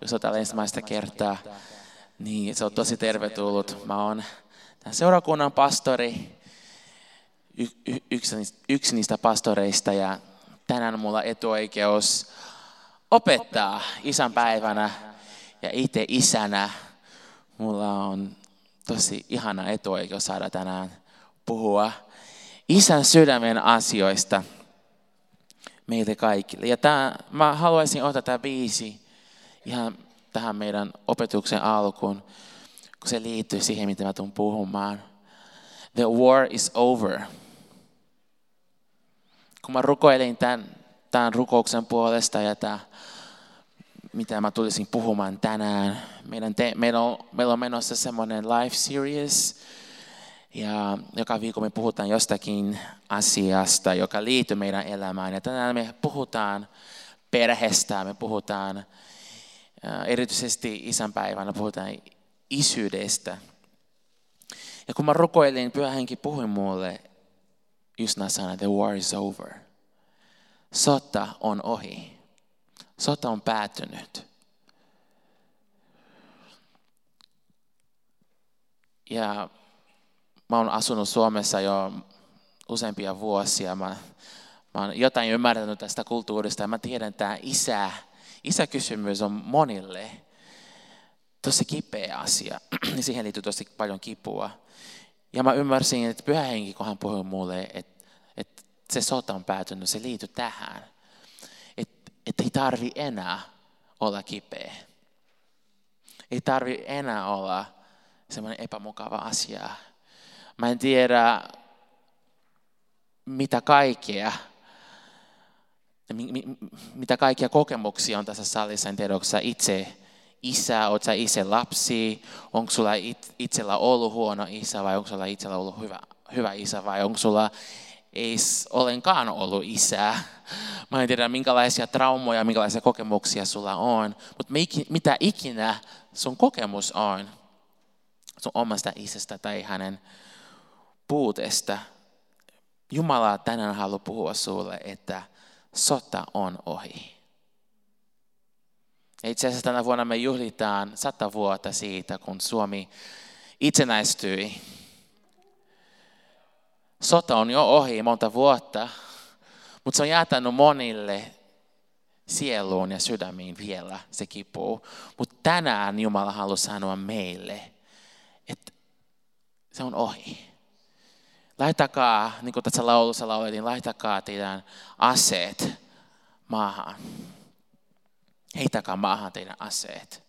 jos olet täällä ensimmäistä kertaa. Niin, se on tosi tervetullut. Mä oon tämän seurakunnan pastori, y- y- yksi, yksi niistä pastoreista ja tänään mulla etuoikeus opettaa isän päivänä ja itse isänä. Mulla on tosi ihana etuoikeus saada tänään puhua isän sydämen asioista meille kaikille. Ja tämä, mä haluaisin ottaa tämä biisi ihan tähän meidän opetuksen alkuun, kun se liittyy siihen, mitä mä tulen puhumaan. The war is over. Kun mä rukoilin tämän, tämän rukouksen puolesta ja tämä, mitä mä tulisin puhumaan tänään, meidän te, meillä, on, meillä on menossa semmoinen live series, ja joka viikko me puhutaan jostakin asiasta, joka liittyy meidän elämään. Ja tänään me puhutaan perheestä, me puhutaan erityisesti isänpäivänä, puhutaan isyydestä. Ja kun mä rukoilin, pyhä henki puhui mulle just nämä sanat, the war is over. Sota on ohi. Sota on päättynyt. Ja mä oon asunut Suomessa jo useampia vuosia. Mä, mä oon jotain ymmärtänyt tästä kulttuurista ja mä tiedän, että tämä isä, isäkysymys on monille tosi kipeä asia. Siihen liittyy tosi paljon kipua. Ja mä ymmärsin, että pyhä henki, kun hän puhui mulle, että, että se sota on päätynyt, se liittyy tähän. Että, että ei tarvi enää olla kipeä. Ei tarvi enää olla semmoinen epämukava asia Mä en tiedä, mitä kaikkea, mitä kaikkia kokemuksia on tässä salissa. En tiedä, onko sä itse isä, oot sä itse lapsi, onko sulla itsellä ollut huono isä vai onko sulla itsellä ollut hyvä, hyvä isä vai onko sulla ei ollenkaan ollut isää. Mä en tiedä, minkälaisia traumoja, minkälaisia kokemuksia sulla on, mutta mitä ikinä sun kokemus on sun omasta isästä tai hänen puutesta. Jumala tänään haluaa puhua sulle, että sota on ohi. Itse asiassa tänä vuonna me juhlitaan sata vuotta siitä, kun Suomi itsenäistyi. Sota on jo ohi monta vuotta, mutta se on jätänyt monille sieluun ja sydämiin vielä se kipuu. Mutta tänään Jumala haluaa sanoa meille, että se on ohi. Laitakaa, niin kuin tässä laulussa laulettiin, laitakaa teidän aseet maahan. Heitäkää maahan teidän aseet.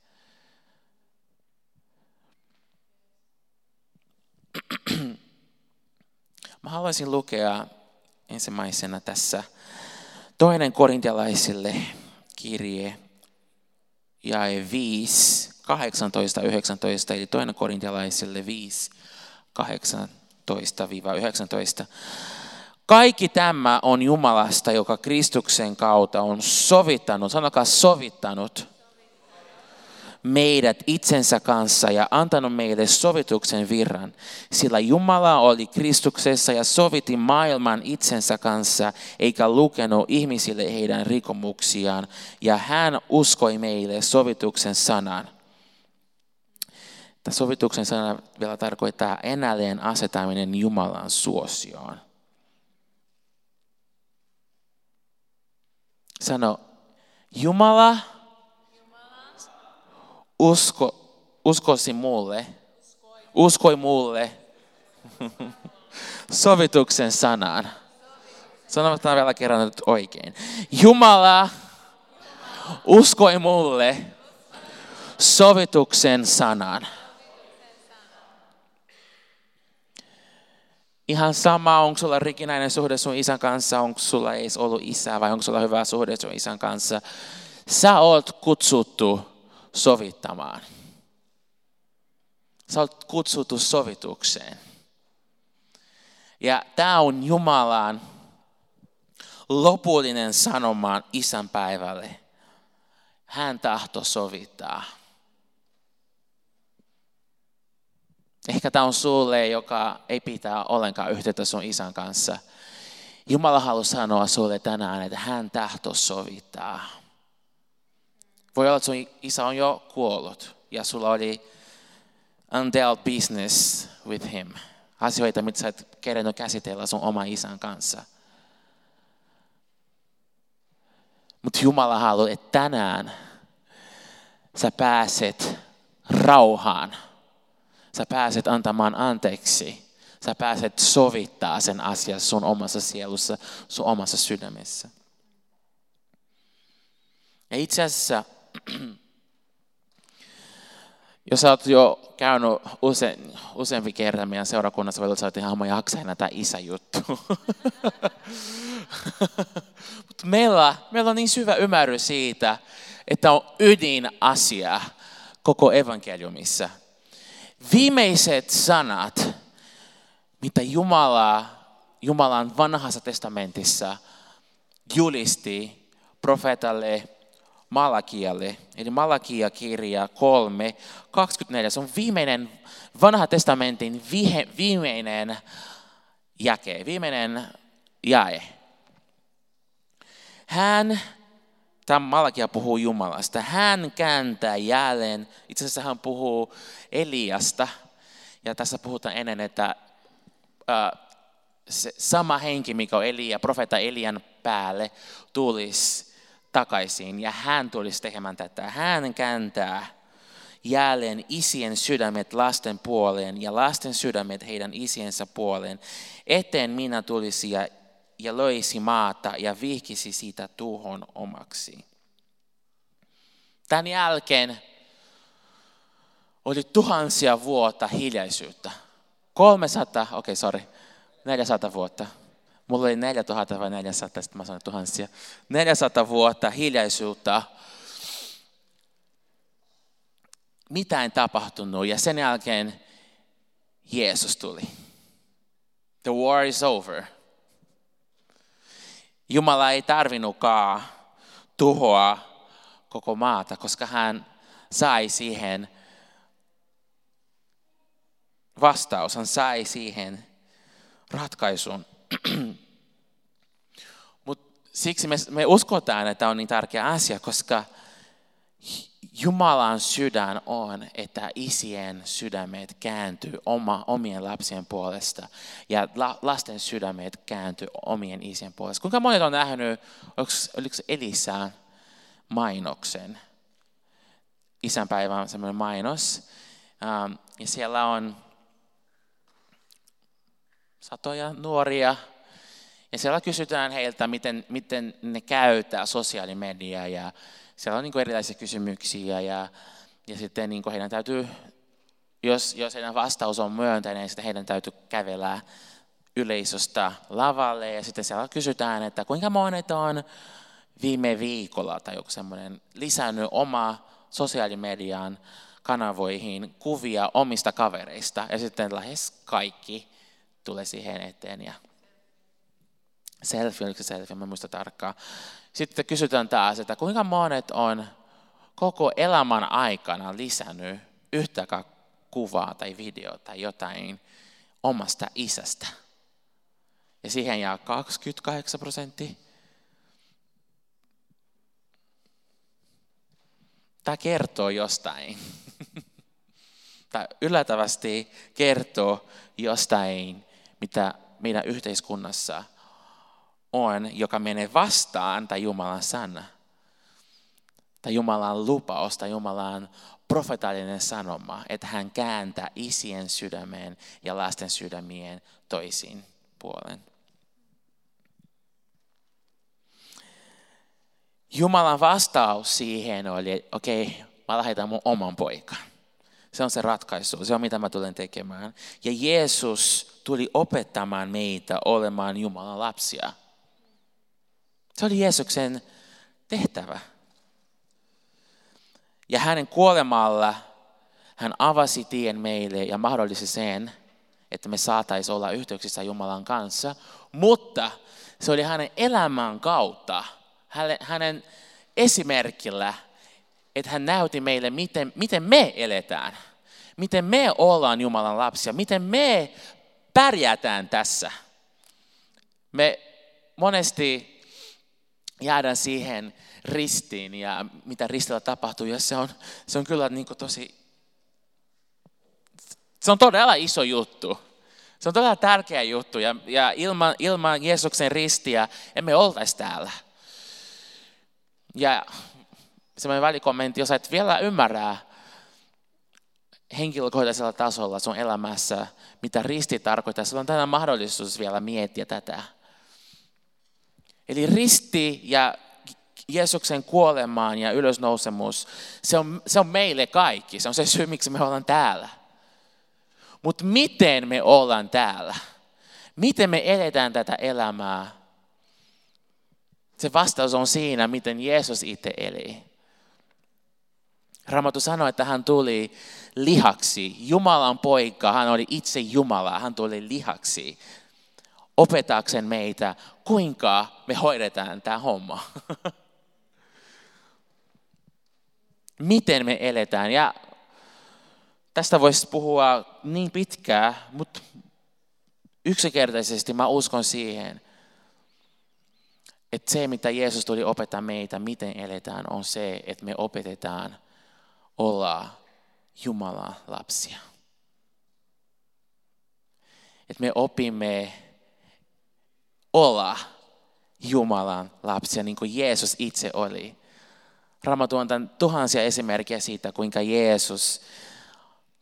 Mä haluaisin lukea ensimmäisenä tässä toinen korintialaisille kirje, jae 5, 18, 19, eli toinen korintialaisille 5, 18. 19 Kaikki tämä on Jumalasta, joka Kristuksen kautta on sovittanut, sanokaa sovittanut, meidät itsensä kanssa ja antanut meille sovituksen virran. Sillä Jumala oli Kristuksessa ja soviti maailman itsensä kanssa, eikä lukenut ihmisille heidän rikomuksiaan. Ja hän uskoi meille sovituksen sanan. Tämä sovituksen sana vielä tarkoittaa enälleen asetaminen Jumalan suosioon. Sano, Jumala, usko, uskosi mulle, uskoi mulle sovituksen sanan. Sanotaan vielä kerran nyt oikein. Jumala uskoi mulle sovituksen sanan. Ihan sama, onko sulla rikinäinen suhde sun isän kanssa, onko sulla ei ollut isää vai onko sulla hyvä suhde sun isän kanssa. Sä oot kutsuttu sovittamaan. Sä olet kutsuttu sovitukseen. Ja tämä on Jumalan lopullinen sanoma isän päivälle. Hän tahto sovittaa. Ehkä tämä on sulle, joka ei pitää ollenkaan yhteyttä sun isän kanssa. Jumala haluaa sanoa sulle tänään, että hän tahto sovittaa. Voi olla, että sun isä on jo kuollut ja sulla oli undealt business with him. Asioita, mitä sä et kerennyt käsitellä sun oma isän kanssa. Mutta Jumala haluaa, että tänään sä pääset rauhaan. Sä pääset antamaan anteeksi. Sä pääset sovittaa sen asian sun omassa sielussa, sun omassa sydämessä. Ja itse asiassa, jos olet jo käynyt usein, useampi kerran meidän seurakunnassa, voit sanoa, että ihan mä jaksa enää tämä isäjuttu. Mutta meillä, meillä on niin syvä ymmärrys siitä, että on ydinasia koko evankeliumissa. Viimeiset sanat, mitä Jumala, Jumalan vanhassa testamentissa julisti profeetalle Malakialle, eli Malakia kirja 3, 24. Se on viimeinen vanha testamentin vihe, viimeinen jake, viimeinen jae. Hän, tämä Malakia puhuu Jumalasta, hän kääntää jälleen, itse asiassa hän puhuu Eliasta, ja tässä puhutaan ennen, että se sama henki, mikä on Elia, profeetta Elian päälle, tulisi takaisin ja hän tulisi tekemään tätä. Hän kääntää jälleen isien sydämet lasten puoleen ja lasten sydämet heidän isiensä puoleen. Eteen minä tulisi ja, ja löisi maata ja vihkisi siitä tuhon omaksi. Tämän jälkeen oli tuhansia vuotta hiljaisuutta. 300, okei, okay, sorry, 400 vuotta. Mulla oli 4000 vai 400, sitten mä sanoin tuhansia. 400 vuotta hiljaisuutta. Mitä ei tapahtunut ja sen jälkeen Jeesus tuli. The war is over. Jumala ei tarvinnutkaan tuhoa koko maata, koska hän sai siihen vastaus, hän sai siihen ratkaisun. Mut siksi me, me uskotaan, että on niin tärkeä asia, koska Jumalan sydän on, että isien sydämet kääntyy oma, omien lapsien puolesta ja la, lasten sydämet kääntyy omien isien puolesta. Kuinka monet on nähnyt, oliko, oliko Elisään mainoksen? Isänpäivä on semmoinen mainos. Um, ja siellä on satoja nuoria. Ja siellä kysytään heiltä, miten, miten ne käyttää sosiaalimediaa ja siellä on niin kuin erilaisia kysymyksiä ja, ja sitten niin kuin heidän täytyy, jos, jos heidän vastaus on myönteinen, niin sitten heidän täytyy kävellä yleisöstä lavalle ja sitten siellä kysytään, että kuinka monet on viime viikolla tai joku semmoinen lisännyt oma sosiaalimedian kanavoihin kuvia omista kavereista ja sitten lähes kaikki tulee siihen eteen ja selfie, oliko se selfie, mä muista tarkkaan. Sitten kysytään taas, että kuinka monet on koko elämän aikana lisännyt yhtäkään kuvaa tai videota tai jotain omasta isästä. Ja siihen jää 28 prosenttia. Tämä kertoo jostain. Tämä yllättävästi kertoo jostain mitä meidän yhteiskunnassa on, joka menee vastaan tai Jumalan sana. Tai Jumalan lupaus tai Jumalan profetaalinen sanoma, että hän kääntää isien sydämeen ja lasten sydämien toisiin puolen. Jumalan vastaus siihen oli, okei, okay, mä lähetän mun oman poikan. Se on se ratkaisu, se on mitä mä tulen tekemään. Ja Jeesus tuli opettamaan meitä olemaan Jumalan lapsia. Se oli Jeesuksen tehtävä. Ja hänen kuolemalla hän avasi tien meille ja mahdollisti sen, että me saataisiin olla yhteyksissä Jumalan kanssa. Mutta se oli hänen elämän kautta, hänen esimerkillä, että hän näytti meille, miten, miten me eletään. Miten me ollaan Jumalan lapsia, miten me pärjätään tässä. Me monesti jäädään siihen ristiin ja mitä ristillä tapahtuu. Ja se on, se on kyllä niin tosi, se on todella iso juttu. Se on todella tärkeä juttu ja, ja ilman, ilman Jeesuksen ristiä emme oltaisi täällä. Ja semmoinen välikommentti, jos et vielä ymmärrä henkilökohtaisella tasolla sun elämässä, mitä risti tarkoittaa, sulla on tänään mahdollisuus vielä miettiä tätä. Eli risti ja Jeesuksen kuolemaan ja ylösnousemus, se on, se on meille kaikki. Se on se syy, miksi me ollaan täällä. Mutta miten me ollaan täällä? Miten me eletään tätä elämää? Se vastaus on siinä, miten Jeesus itse eli. Raamattu sanoi, että hän tuli lihaksi. Jumalan poika, hän oli itse Jumala, hän tuli lihaksi opetakseen meitä, kuinka me hoidetaan tämä homma. Miten me eletään. Ja tästä voisi puhua niin pitkään, mutta yksinkertaisesti mä uskon siihen, että se, mitä Jeesus tuli opettaa meitä, miten eletään, on se, että me opetetaan olla Jumalan lapsia. Että me opimme olla Jumalan lapsia, niin kuin Jeesus itse oli. Raamattu on tuhansia esimerkkejä siitä, kuinka Jeesus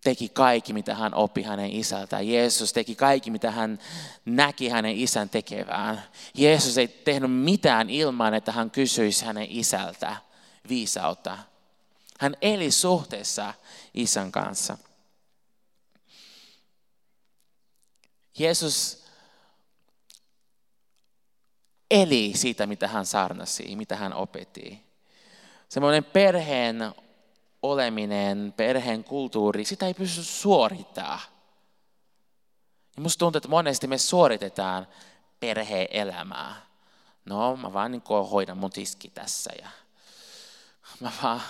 teki kaikki, mitä hän oppi hänen isältään. Jeesus teki kaikki, mitä hän näki hänen isän tekevään. Jeesus ei tehnyt mitään ilman, että hän kysyisi hänen isältä viisautta. Hän eli suhteessa isän kanssa. Jeesus eli siitä, mitä hän sarnasi, mitä hän opetti. Semmoinen perheen oleminen, perheen kulttuuri, sitä ei pysty suorittamaan. Ja musta tuntuu, että monesti me suoritetaan perhe-elämää. No, mä vaan niin hoidan mun tiski tässä ja mä vaan,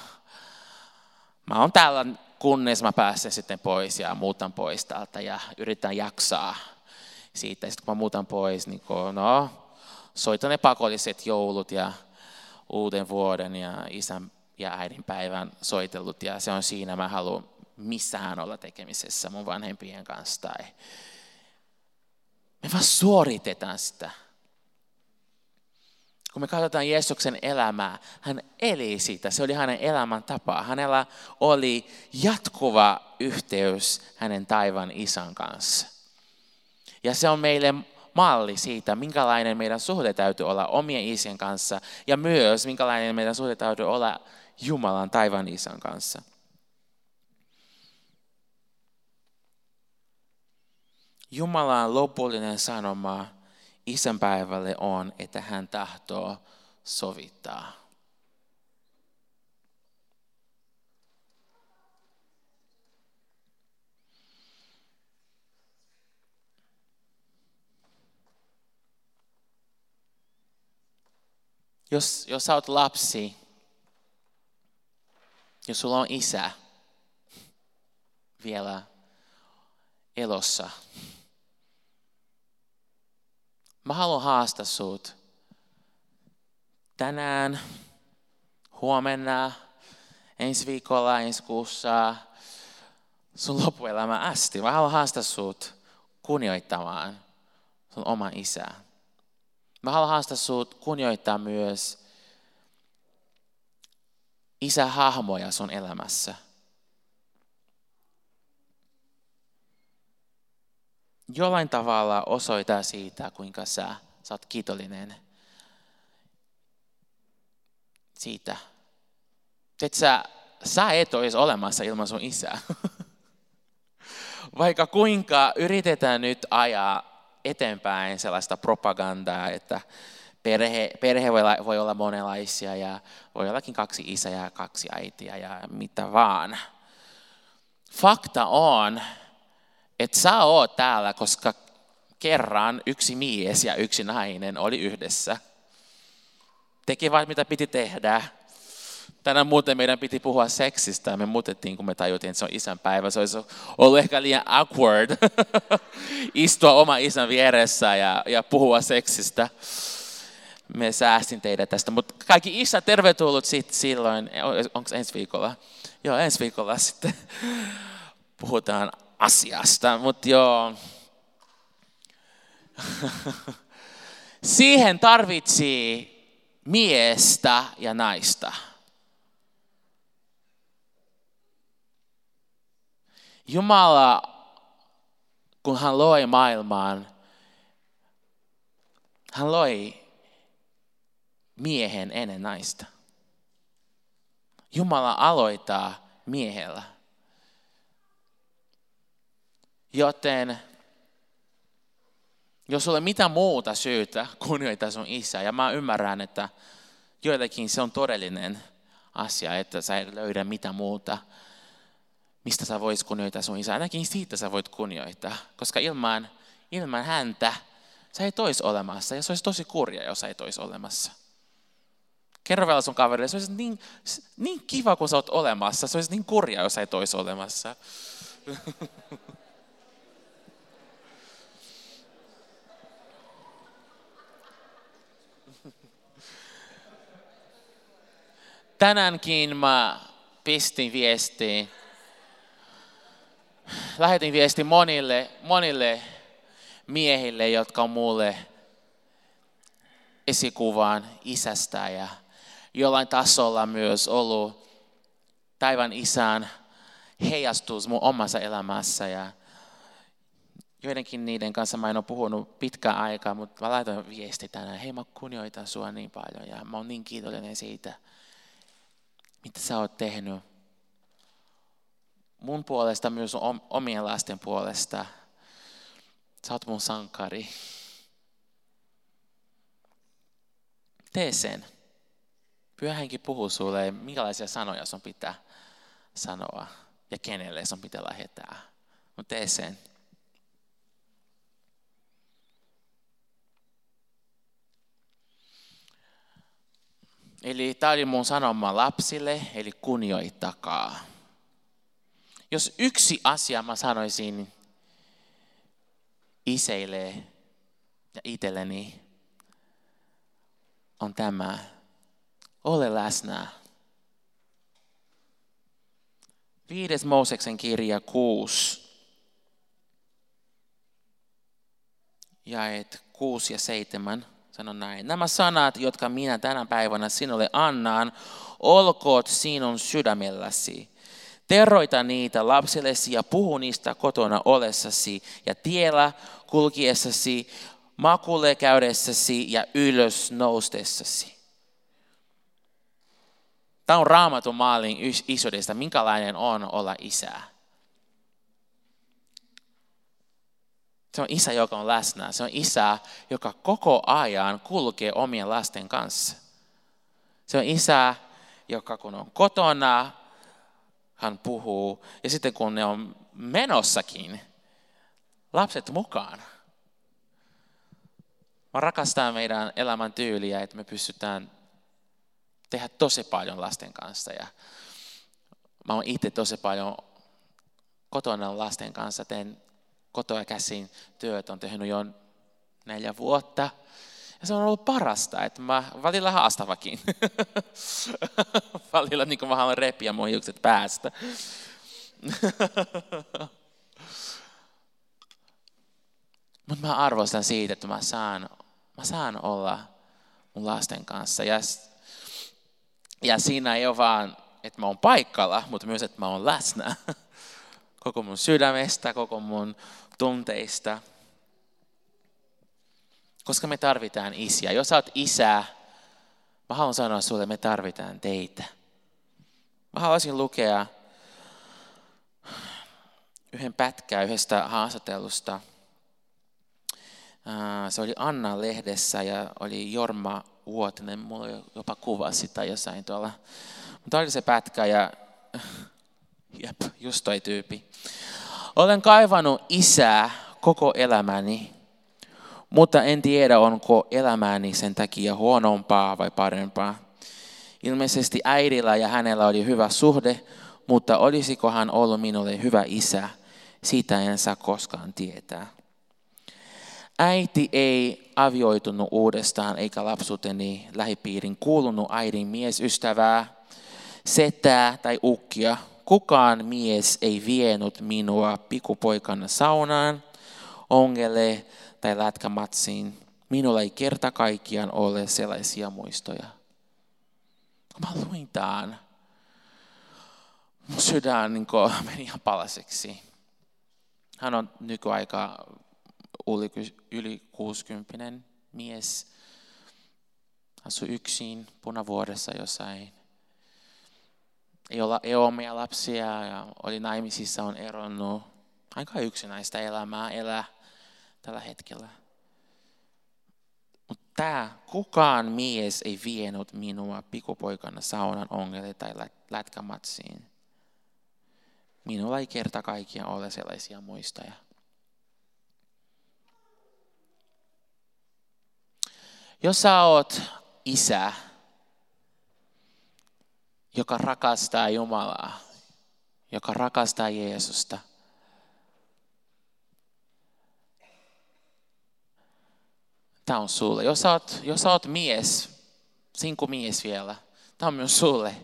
mä oon täällä kunnes mä pääsen sitten pois ja muutan pois täältä ja yritän jaksaa siitä. Sitten kun mä muutan pois, niin kun, no, soitan ne pakolliset joulut ja uuden vuoden ja isän ja äidin päivän soitellut ja se on siinä, mä haluan missään olla tekemisessä mun vanhempien kanssa tai me vaan suoritetaan sitä. Kun me katsotaan Jeesuksen elämää, hän eli sitä, se oli hänen elämän tapa. Hänellä oli jatkuva yhteys hänen taivan isän kanssa. Ja se on meille malli siitä, minkälainen meidän suhde täytyy olla omien isien kanssa ja myös minkälainen meidän suhde täytyy olla Jumalan taivaan isän kanssa. Jumalan lopullinen sanoma isänpäivälle on, että hän tahtoo sovittaa. Jos, jos sä oot lapsi, jos sulla on isä vielä elossa, mä haluan haastaa sut tänään, huomenna, ensi viikolla, ensi kuussa, sun loppuelämä asti. Mä haluan haastaa sut kunnioittamaan sun oma isää. Mä haluan haastaa sut kunnioittaa myös isähahmoja sun elämässä. Jollain tavalla osoita siitä, kuinka sä, sä oot kiitollinen siitä. Että sä, sä et olisi olemassa ilman sun isää. Vaikka kuinka yritetään nyt ajaa eteenpäin sellaista propagandaa, että Perhe, perhe voi, olla, voi olla monenlaisia ja voi ollakin kaksi isää ja kaksi äitiä ja mitä vaan. Fakta on, että sä oot täällä, koska kerran yksi mies ja yksi nainen oli yhdessä. Tekivät mitä piti tehdä. Tänään muuten meidän piti puhua seksistä me muutettiin, kun me tajuttiin, että se on isän päivä. Se olisi ollut ehkä liian awkward istua oma isän vieressä ja, ja puhua seksistä. Me säästin teidät tästä, mutta kaikki isä tervetullut sit silloin, onko ensi viikolla? Joo, ensi viikolla sitten puhutaan asiasta, mutta joo. Siihen tarvitsi miestä ja naista. Jumala, kun hän loi maailmaan, hän loi miehen ennen naista. Jumala aloittaa miehellä. Joten jos sulle mitä muuta syytä kunnioita sun isä, ja mä ymmärrän, että joillekin se on todellinen asia, että sä et löydä mitä muuta, mistä sä voit kunnioittaa sun isää. Ainakin siitä sä voit kunnioittaa, koska ilman, ilman häntä sä ei tois olemassa, ja se olisi tosi kurja, jos sä ei tois olemassa. Kerro vielä sun kaverille, se olisi niin, niin kiva, kun sä oot olemassa, se olisi niin kurja, jos sä ei tois olemassa. tänäänkin mä pistin viestiin, lähetin viesti monille, monille miehille, jotka on mulle esikuvaan isästä ja jollain tasolla myös ollut taivaan isän heijastus mun omassa elämässä ja joidenkin niiden kanssa mä en ole puhunut pitkään aikaa, mutta mä laitoin viesti tänään, hei mä kunnioitan sua niin paljon ja mä oon niin kiitollinen siitä, mitä sä oot tehnyt mun puolesta, myös omien lasten puolesta. Sä oot mun sankari. Tee sen. Pyhänkin puhuu sulle, minkälaisia sanoja sun pitää sanoa ja kenelle sun pitää lähettää. Mutta tee sen. Eli tämä oli mun sanoma lapsille, eli kunnioittakaa. Jos yksi asia mä sanoisin iseille ja itselleni, on tämä. Ole läsnä. Viides Mooseksen kirja 6. Jaet 6 ja 7 sanon näin. Nämä sanat, jotka minä tänä päivänä sinulle annan, olkoot sinun sydämelläsi. Terroita niitä lapsillesi ja puhu niistä kotona olessasi ja tiellä kulkiessasi, makulle käydessäsi ja ylös noustessasi. Tämä on raamatun maalin isoudesta, minkälainen on olla isää. Se on isä, joka on läsnä. Se on isä, joka koko ajan kulkee omien lasten kanssa. Se on isä, joka kun on kotona, hän puhuu. Ja sitten kun ne on menossakin, lapset mukaan. Mä rakastan meidän elämän tyyliä, että me pystytään tehdä tosi paljon lasten kanssa. Ja mä oon itse tosi paljon kotona lasten kanssa, teen kotoa käsin työt on tehnyt jo neljä vuotta. Ja se on ollut parasta, että mä välillä haastavakin. välillä niin kuin mä haluan repiä mun hiukset päästä. Mutta mä arvostan siitä, että mä saan, mä saan olla mun lasten kanssa. Ja, ja siinä ei ole vaan, että mä oon paikalla, mutta myös, että mä oon läsnä. koko mun sydämestä, koko mun tunteista. Koska me tarvitaan isiä. Jos sä oot isä, mä haluan sanoa sulle, me tarvitaan teitä. Mä haluaisin lukea yhden pätkää yhdestä haastattelusta. Se oli Anna-lehdessä ja oli Jorma Vuotinen. Mulla jopa kuva sitä jossain tuolla. Mutta oli se pätkä ja jep, just toi tyypi. Olen kaivannut isää koko elämäni, mutta en tiedä, onko elämäni sen takia huonompaa vai parempaa. Ilmeisesti äidillä ja hänellä oli hyvä suhde, mutta olisiko hän ollut minulle hyvä isä, siitä en saa koskaan tietää. Äiti ei avioitunut uudestaan eikä lapsuuteni lähipiirin kuulunut äidin miesystävää, setää tai ukkia. Kukaan mies ei vienyt minua pikupoikana saunaan, ongelle tai lätkämatsiin. Minulla ei kerta kaikkiaan ole sellaisia muistoja. Mä luin tämän, mun sydän niin meni ihan palaseksi. Hän on nykyaika yli 60 mies. Asui yksin punavuodessa jossain. Ei, olla, ei ole omia lapsia ja oli naimisissa, on eronnut. Aika yksinäistä elämää elää tällä hetkellä. Mutta tämä, kukaan mies ei vienyt minua pikupoikana saunan ongelle tai lätkämatsiin. Minulla ei kerta kaikkiaan ole sellaisia muistoja. Jos sä oot isä, joka rakastaa Jumalaa, joka rakastaa Jeesusta, tämä on sulle. Jos sä oot, jos sä oot mies, sinku mies vielä, tämä on myös sulle.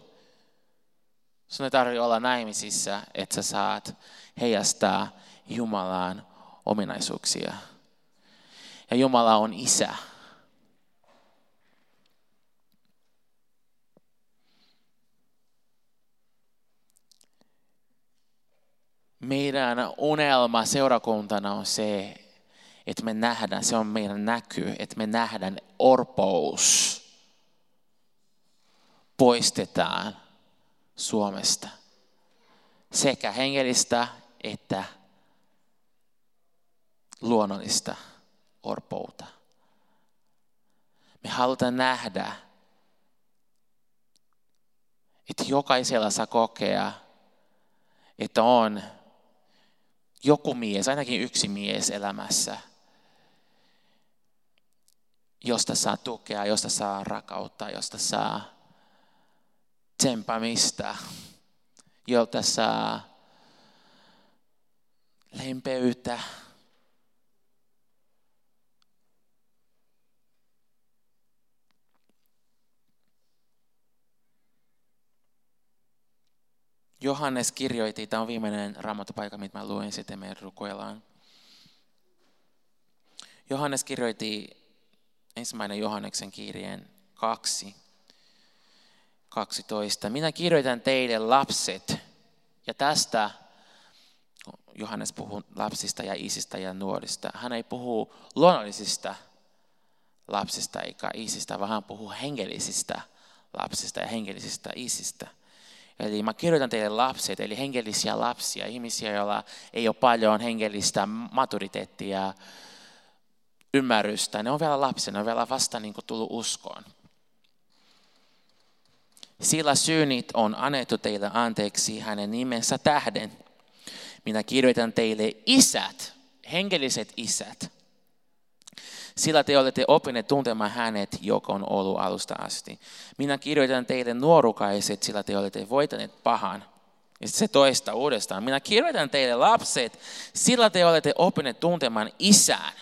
Sun ei tarvitse olla naimisissa, että sä saat heijastaa Jumalaan ominaisuuksia. Ja Jumala on isä. Meidän unelma seurakuntana on se, että me nähdään, se on meidän näky, että me nähdään orpous poistetaan Suomesta. Sekä hengellistä että luonnollista orpoutta. Me halutaan nähdä, että jokaisella saa kokea, että on joku mies, ainakin yksi mies elämässä, josta saa tukea, josta saa rakautta, josta saa tsempamista, jolta saa lempeyttä. Johannes kirjoitti, tämä on viimeinen raamattupaikka, mitä mä luin, sitten me rukoillaan. Johannes kirjoitti ensimmäinen Johanneksen kirjeen kaksi 12. Minä kirjoitan teille lapset, ja tästä Johannes puhuu lapsista ja isistä ja nuorista. Hän ei puhu luonnollisista lapsista eikä isistä, vaan hän puhuu hengellisistä lapsista ja hengellisistä isistä. Eli mä kirjoitan teille lapset, eli hengellisiä lapsia, ihmisiä, joilla ei ole paljon hengellistä maturiteettia, ymmärrystä. Ne on vielä lapsia, ne on vielä vasta niin tullut uskoon. Sillä syynit on annettu teille anteeksi hänen nimensä tähden. Minä kirjoitan teille isät, hengelliset isät. Sillä te olette oppineet tuntemaan hänet, joka on ollut alusta asti. Minä kirjoitan teille nuorukaiset, sillä te olette voitaneet pahan. Ja se toista uudestaan. Minä kirjoitan teille lapset, sillä te olette oppineet tuntemaan isän.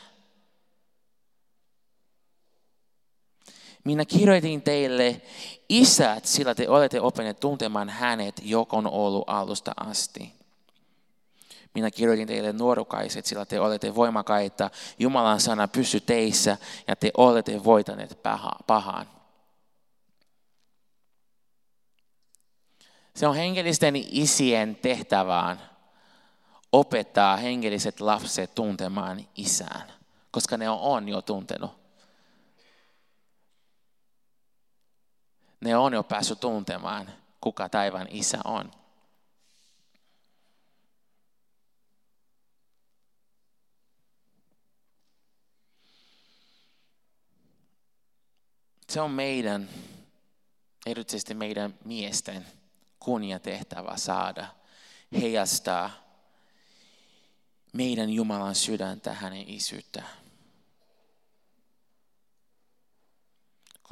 Minä kirjoitin teille isät, sillä te olette oppineet tuntemaan hänet, joka on ollut alusta asti. Minä kirjoitin teille nuorukaiset, sillä te olette voimakaita. Jumalan sana pysy teissä ja te olette voitaneet pahaan. Se on hengellisten isien tehtävään opettaa hengelliset lapset tuntemaan isään, koska ne on jo tuntenut. ne on jo päässyt tuntemaan, kuka taivan isä on. Se on meidän, erityisesti meidän miesten, kunniatehtävä saada heijastaa meidän Jumalan sydäntä hänen isyyttään.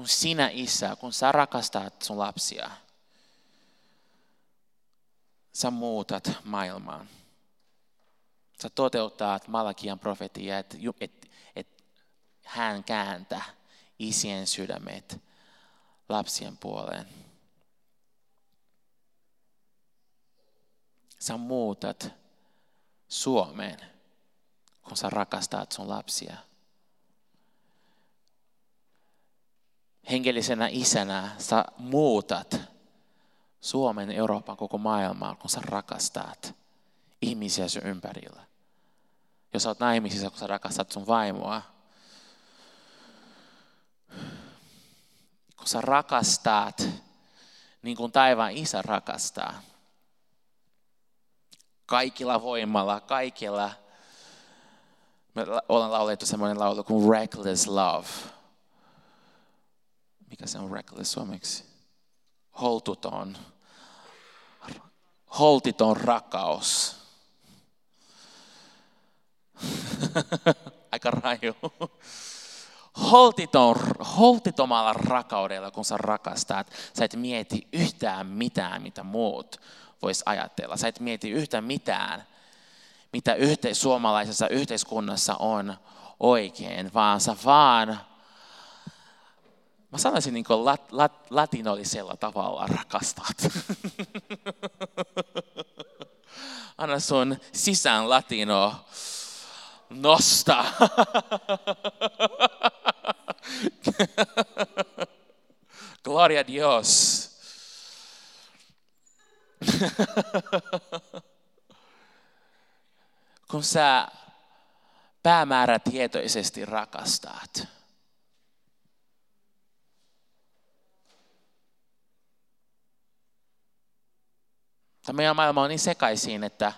Kun sinä isä, kun sä rakastat sun lapsia, sä muutat maailmaa. Sä toteutat Malakian profetia, että et, et hän kääntää isien sydämet lapsien puoleen. Sä muutat Suomeen, kun sä rakastat sun lapsia. Hengellisenä isänä sä muutat Suomen, Euroopan, koko maailmaa, kun sä rakastat ihmisiä sun ympärillä. Jos sä oot naimisissa, kun sä rakastat sun vaimoa, kun sä rakastat niin kuin taivaan isä rakastaa, kaikilla voimalla, kaikilla. Me ollaan laulettu semmoinen laulu kuin Reckless Love. Mikä se on reckless suomeksi? Holtuton. Holtiton rakkaus. Aika raju. Holtiton, holtitomalla rakaudella, kun sä rakastat, sä et mieti yhtään mitään, mitä muut voisi ajatella. Sä et mieti yhtään mitään, mitä yhteis- suomalaisessa yhteiskunnassa on oikein, vaan sä vaan, mä sanoisin niin kuin lat, lat, latinollisella tavalla rakastat. Anna sun sisään latino nosta. Gloria Dios. Kun sä päämäärätietoisesti rakastat. Tämä meidän maailma on niin sekaisin, että,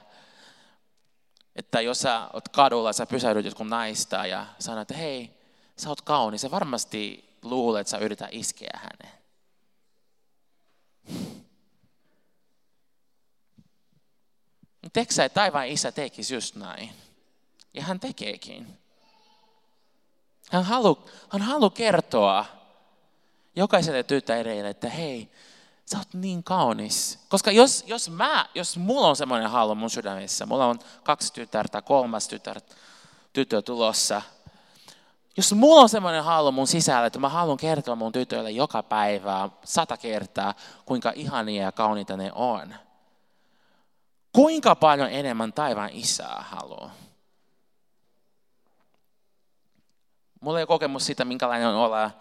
että jos sä oot kadulla, sä pysähdyt jotkut naista ja sanot, että hei, sä oot kaunis, se varmasti luulee, että sä yrität iskeä häneen. Teksä, että taivaan isä tekisi just näin. Ja hän tekeekin. Hän haluaa hän halu kertoa jokaiselle tyttärille, että hei, sä oot niin kaunis. Koska jos, jos, mä, jos mulla on semmoinen halu mun sydämessä, mulla on kaksi tytärtä, kolmas tytär, tyttö tulossa. Jos mulla on semmoinen halu mun sisällä, että mä haluan kertoa mun tytöille joka päivä sata kertaa, kuinka ihania ja kauniita ne on Kuinka paljon enemmän taivaan isää haluaa? Mulla ei ole kokemus siitä, minkälainen on olla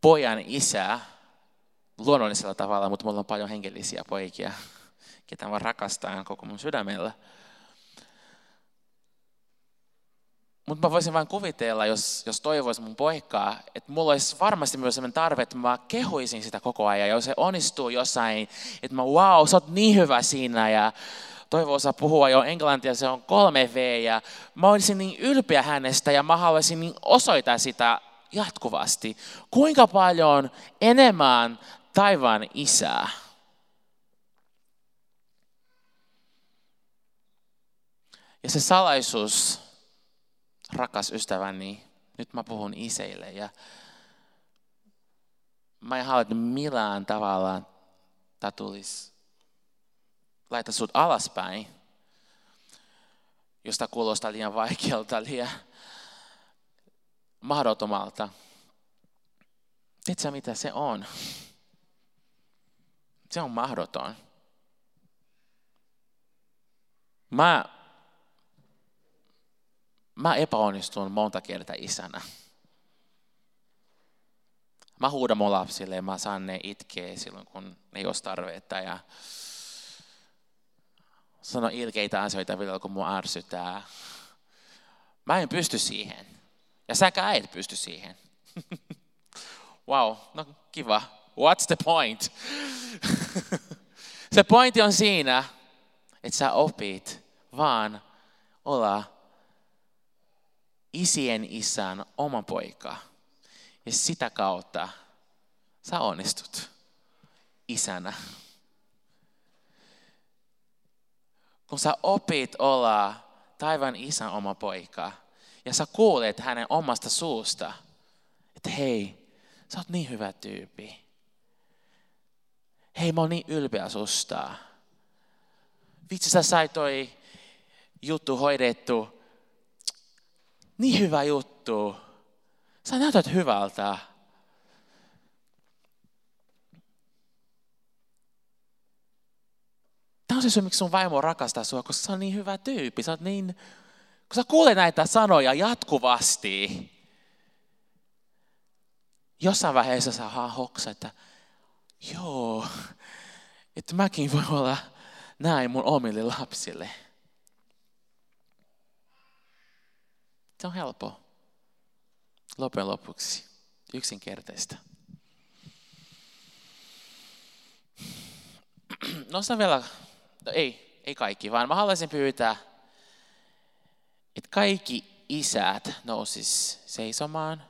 pojan isä luonnollisella tavalla, mutta mulla on paljon hengellisiä poikia, ketä mä rakastan koko mun sydämellä. Mutta mä voisin vain kuvitella, jos, jos toivoisin mun poikaa, että mulla olisi varmasti myös sellainen tarve, että mä kehuisin sitä koko ajan. Ja jos se onnistuu jossain, että mä wow, sä oot niin hyvä siinä ja Toivo osaa puhua jo englantia, se on 3V ja mä olisin niin ylpeä hänestä ja mä haluaisin niin osoittaa sitä jatkuvasti. Kuinka paljon enemmän taivaan isää. Ja se salaisuus, rakas ystäväni, nyt mä puhun iseille ja mä en halua, että millään tavalla tämä tulisi laita sut alaspäin, josta kuulostaa liian vaikealta, liian mahdottomalta. Tiedätkö mitä se on? Se on mahdoton. Mä mä epäonnistun monta kertaa isänä. Mä huudan mun lapsille ja mä saan ne itkeä silloin, kun ei ole tarvetta. Ja sano ilkeitä asioita vielä, kun mua ärsyttää. Mä en pysty siihen. Ja säkään et pysty siihen. wow, no kiva. What's the point? Se pointti on siinä, että sä opit vaan olla isien isän oma poika. Ja sitä kautta sä onnistut isänä. Kun sä opit olla taivaan isän oma poika ja sä kuulet hänen omasta suusta, että hei, sä oot niin hyvä tyyppi. Hei, mä oon niin ylpeä susta. Vitsi, sä sai toi juttu hoidettu. Niin hyvä juttu. Sä näytät hyvältä. Tämä on se syy, miksi sun vaimo rakastaa sua, koska sä on niin hyvä tyyppi. Sä niin, kun sä kuulet näitä sanoja jatkuvasti, jossain vaiheessa sä hoksa, että joo, että mäkin voi olla näin mun omille lapsille. Se on helppo. Loppujen lopuksi. Yksinkertaista. Nostan vielä, no ei, ei kaikki, vaan mä haluaisin pyytää, että kaikki isät nousis seisomaan.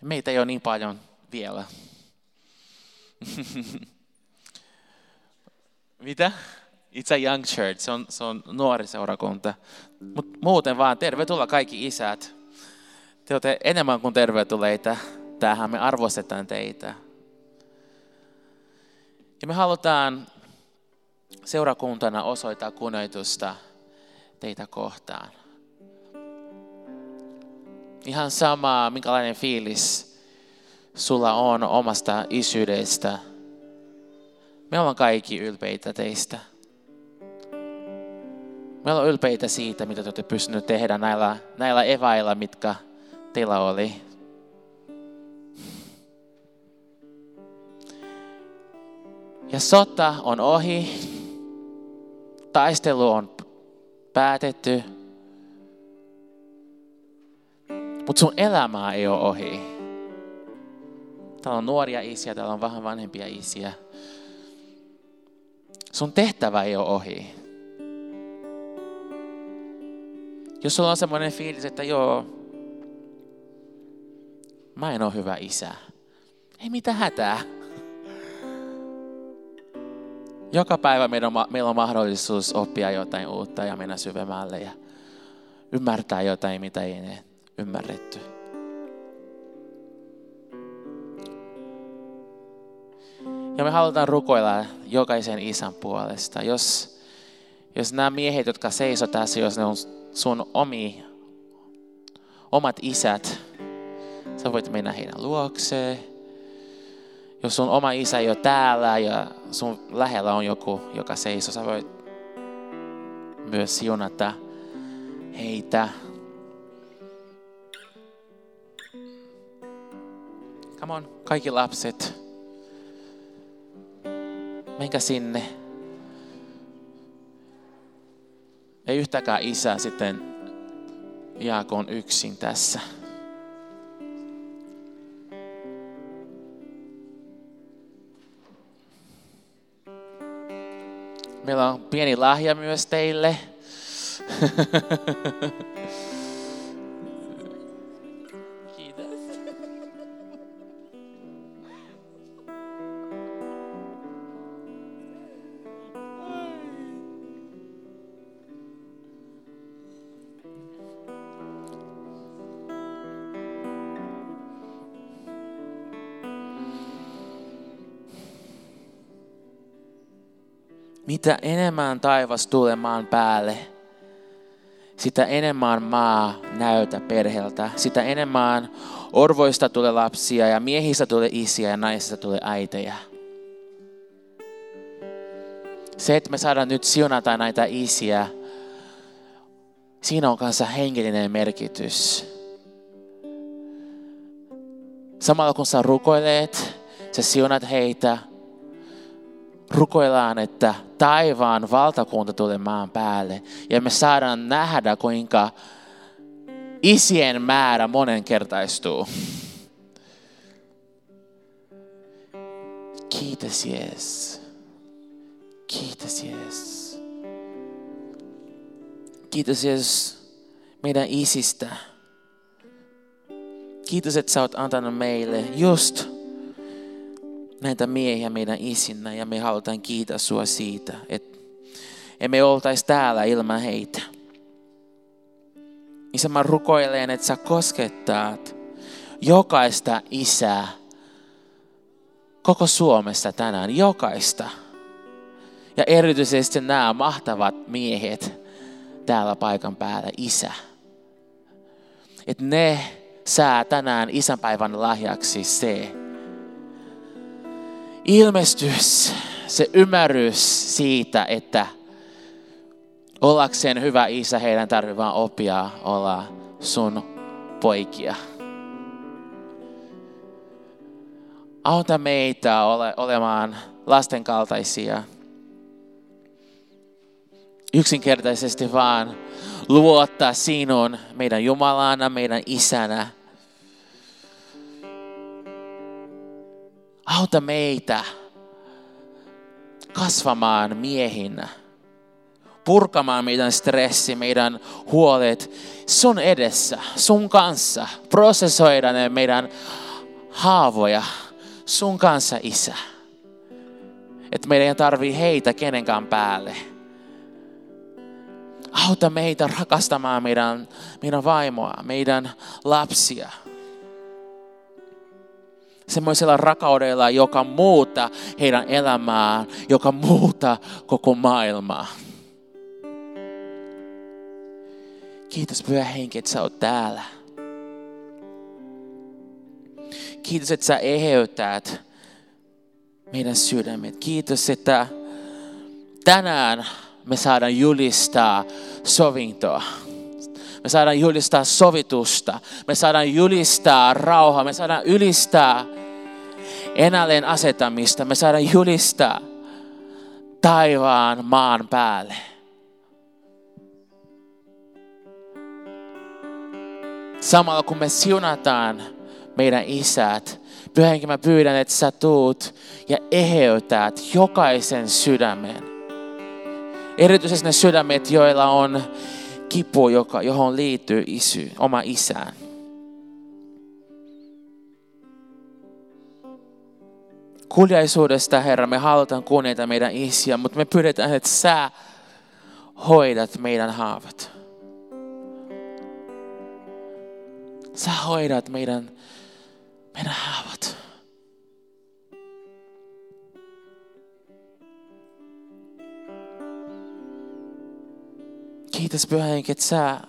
Meitä ei ole niin paljon vielä. Mitä? It's a young church, se on, se on nuori seurakunta. Mutta muuten vaan, tervetuloa kaikki isät. Te olette enemmän kuin tervetulleita. Tähän me arvostetaan teitä. Ja me halutaan seurakuntana osoittaa kunnioitusta teitä kohtaan. Ihan sama, minkälainen fiilis sulla on omasta isyydestä. Me ollaan kaikki ylpeitä teistä. Me ollaan ylpeitä siitä, mitä te olette pystyneet tehdä näillä, näillä eväillä, mitkä teillä oli. Ja sota on ohi. Taistelu on päätetty. Mutta sun elämää ei ole ohi. Täällä on nuoria isiä, täällä on vähän vanhempia isiä. Sun tehtävä ei ole ohi. Jos sulla on semmoinen fiilis, että joo, mä en ole hyvä isä. Ei mitään hätää. Joka päivä meillä on mahdollisuus oppia jotain uutta ja mennä syvemmälle ja ymmärtää jotain, mitä ei ymmärretty. Ja me halutaan rukoilla jokaisen isän puolesta. Jos, jos nämä miehet, jotka seisoo tässä, jos ne on sun omi, omat isät, sä voit mennä heidän luokseen. Jos sun oma isä ei ole täällä ja sun lähellä on joku, joka seisoo, sä voit myös siunata heitä. Come on, kaikki lapset. Menkää sinne. Ei yhtäkään isä sitten jaakoon yksin tässä. Meillä on pieni lahja myös teille. mitä enemmän taivas tulee maan päälle, sitä enemmän maa näytä perheeltä. Sitä enemmän orvoista tulee lapsia ja miehistä tulee isiä ja naisista tulee äitejä. Se, että me saadaan nyt siunata näitä isiä, siinä on kanssa henkilöinen merkitys. Samalla kun sä rukoilet, sä siunat heitä, rukoillaan, että taivaan valtakunta tulee maan päälle. Ja me saadaan nähdä, kuinka isien määrä monenkertaistuu. Kiitos Jeesus. Kiitos Jeesus. Kiitos Jeesus meidän isistä. Kiitos, että sä oot antanut meille just näitä miehiä meidän isinä ja me halutaan kiittää sua siitä, että emme oltaisi täällä ilman heitä. Isä, mä rukoilen, että sä koskettaat jokaista isää koko Suomessa tänään, jokaista. Ja erityisesti nämä mahtavat miehet täällä paikan päällä, isä. Että ne saa tänään isänpäivän lahjaksi se ilmestys, se ymmärrys siitä, että ollakseen hyvä isä, heidän tarvitsee vain oppia olla sun poikia. Auta meitä ole, olemaan lasten kaltaisia. Yksinkertaisesti vaan luottaa sinun, meidän Jumalana, meidän isänä. Auta meitä kasvamaan miehinä purkamaan meidän stressi, meidän huolet sun edessä, sun kanssa. Prosessoida ne meidän haavoja sun kanssa, Isä. Että meidän ei tarvii heitä kenenkään päälle. Auta meitä rakastamaan meidän, meidän vaimoa, meidän lapsia. Semmoisella rakaudella, joka muuta heidän elämää, joka muuta koko maailmaa. Kiitos Pyhä Henki, että sä oot täällä. Kiitos, että sä eheytät meidän sydämet. Kiitos, että tänään me saadaan julistaa sovintoa. Me saadaan julistaa sovitusta. Me saadaan julistaa rauhaa. Me saadaan ylistää enälleen asetamista. Me saadaan julistaa taivaan maan päälle. Samalla kun me siunataan meidän isät, Pyhänkin mä pyydän, että sä tuut ja eheytät jokaisen sydämen. Erityisesti ne sydämet, joilla on kipu, joka, johon liittyy isy, oma isään. Kuljaisuudesta, Herra, me halutaan kunnioittaa meidän isiä, mutta me pyydetään, että sä hoidat meidän haavat. Sä hoidat meidän, meidän haavat. Kiitos Pyhä Henki, että sä,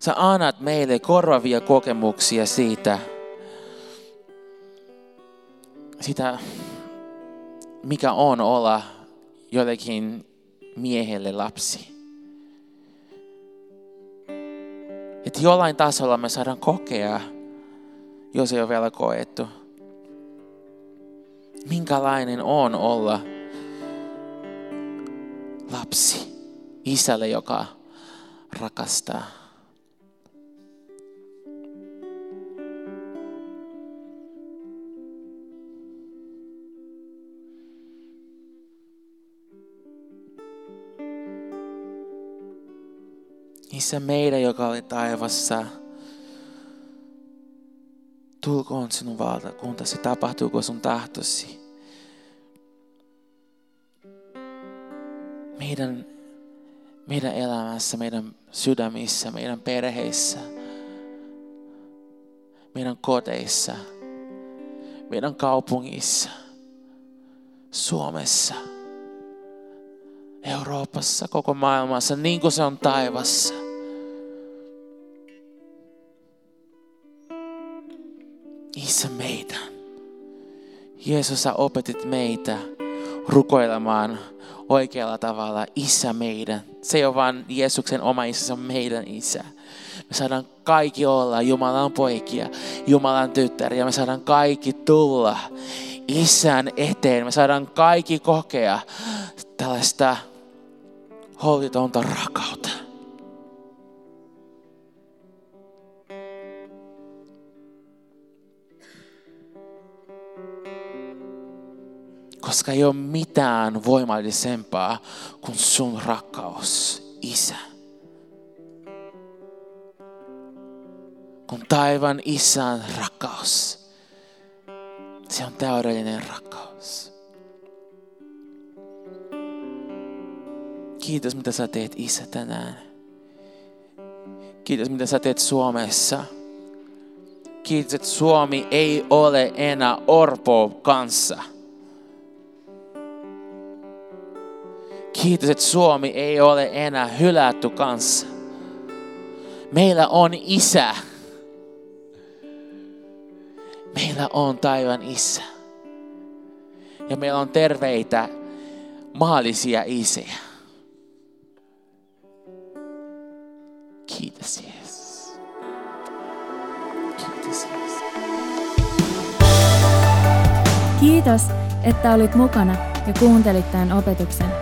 sä annat meille korvavia kokemuksia siitä, sitä, mikä on olla jollekin miehelle lapsi. Että jollain tasolla me saadaan kokea, jos ei ole vielä koettu. Minkälainen on olla lapsi isälle, joka rakastaa. Isä meidän, joka oli taivassa, tulkoon sinun valtakuntasi, tapahtuuko sun tahtosi. Meidän, meidän elämässä, meidän sydämissä, meidän perheissä, meidän kodeissa, meidän kaupungissa, Suomessa, Euroopassa, koko maailmassa, niin kuin se on taivassa. Isä meidän. Jeesus, sä opetit meitä rukoilemaan oikealla tavalla. Isä meidän. Se ei ole vain Jeesuksen oma isä, se on meidän isä. Me saadaan kaikki olla Jumalan poikia, Jumalan tyttäriä. Me saadaan kaikki tulla isän eteen. Me saadaan kaikki kokea tällaista holtitonta rakkautta. Koska ei ole mitään voimallisempaa kuin sun rakkaus, Isä. Kun taivan Isän rakkaus. Se on täydellinen rakkaus. Kiitos mitä sä teet Isä tänään. Kiitos mitä sä teet Suomessa. Kiitos, että Suomi ei ole enää orpo kanssa. Kiitos, että Suomi ei ole enää hylätty kanssa. Meillä on isä. Meillä on taivaan isä. Ja meillä on terveitä maallisia isiä. Kiitos Jeesus. Kiitos Jeesus. Kiitos, että olit mukana ja kuuntelit tämän opetuksen.